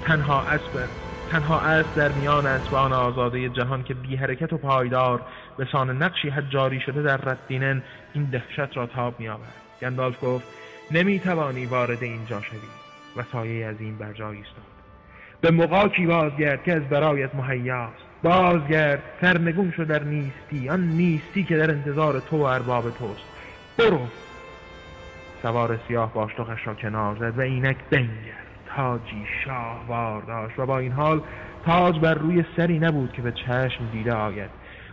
تنها اسب تنها اسب در میان اسبان آزاده جهان که بی حرکت و پایدار به سان نقشی حد جاری شده در ردینن این دهشت را تاب میآورد. گندالف گفت نمی‌توانی وارد اینجا شوی. و سایه از این بر جای ایستاد. به مقاکی بازگرد که از برایت مهیاست. بازگرد سرنگون شد در نیستی. آن نیستی که در انتظار تو و ارباب توست. برو. سوار سیاه باشتخش را کنار زد و اینک بنگر تاجی شاهوار داشت و با این حال تاج بر روی سری نبود که به چشم دیده آید.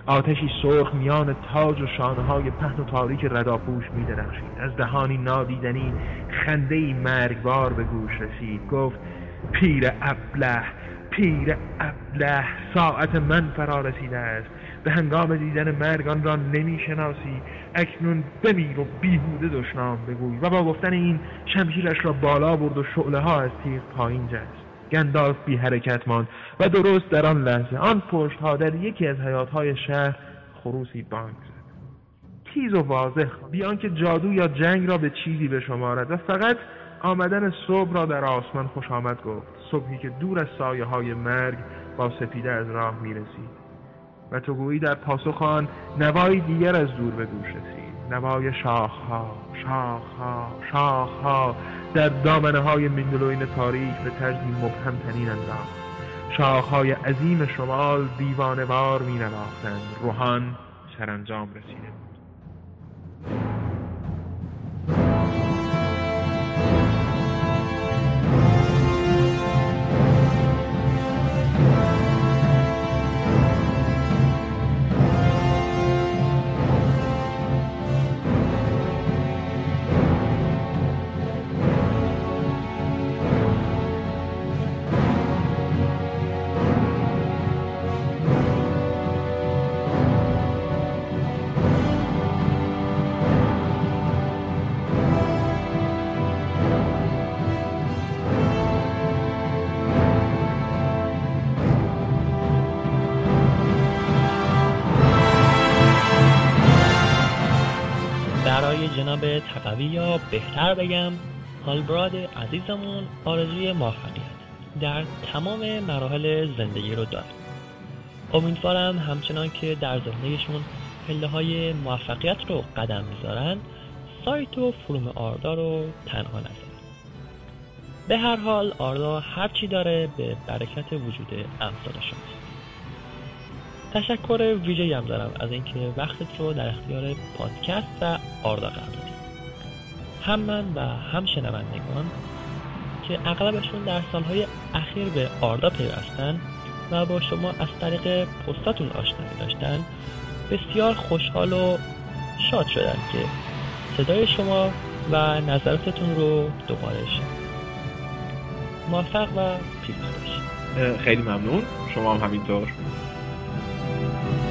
آتشی سرخ میان تاج و شانه های پهن و تاریک رداپوش می درخشید از دهانی نادیدنی خنده مرگبار به گوش رسید. گفت پیر ابله پیر ابله ساعت من فرا رسیده است. به هنگام دیدن مرگ آن را نمی‌شناسی. اکنون بمیر و بیهوده دشنام بگوی. و با گفتن این شمشیرش را بالا برد و شعله ها از تیغ پایین جست. گندالف بی حرکت ماند و درست در آن لحظه آن پشت ها در یکی از حیات های شهر خروسی بانک زد. تیز و واضح بیان که جادو یا جنگ را به چیزی بشمارد و فقط آمدن صبح را در آسمان خوش آمد گفت. صبحی که دور از سایه های مرگ با سپیده از راه می رسید و تو گویی در پاسخ آن نوایی دیگر از دور به گوش رسید. نوای شاخها شاخها شاخها. در دامنه های مندلوین تاریک به طرزی مبهم تنین انداخت. شاخهای عظیم شمال دیوانوار می نواختند روحان سرانجام رسیده بود. جناب تقوی یا بهتر بگم هالبراد عزیزمون آرزوی موفقیت در تمام مراحل زندگی رو داره. امیدوارم همچنان که در زندگیشون پله های موفقیت رو قدم می‌ذارن سایت و فروم آردا رو تنها نذارن. به هر حال آردا هرچی داره به برکت وجود امثال شماست تشکر ویژه هم دارم از اینکه وقتت رو در اختیار پادکست و آردا قرار دادی. هم من و هم شنوندگان که اغلبشون در سالهای اخیر به آردا پیوستن و با شما از طریق پستاتون آشنایی داشتن بسیار خوشحال و شاد شدن که صدای شما و نظراتتون رو دوباره شد موفق و پیروز باشید. خیلی ممنون. شما هم همینطور. Thank you.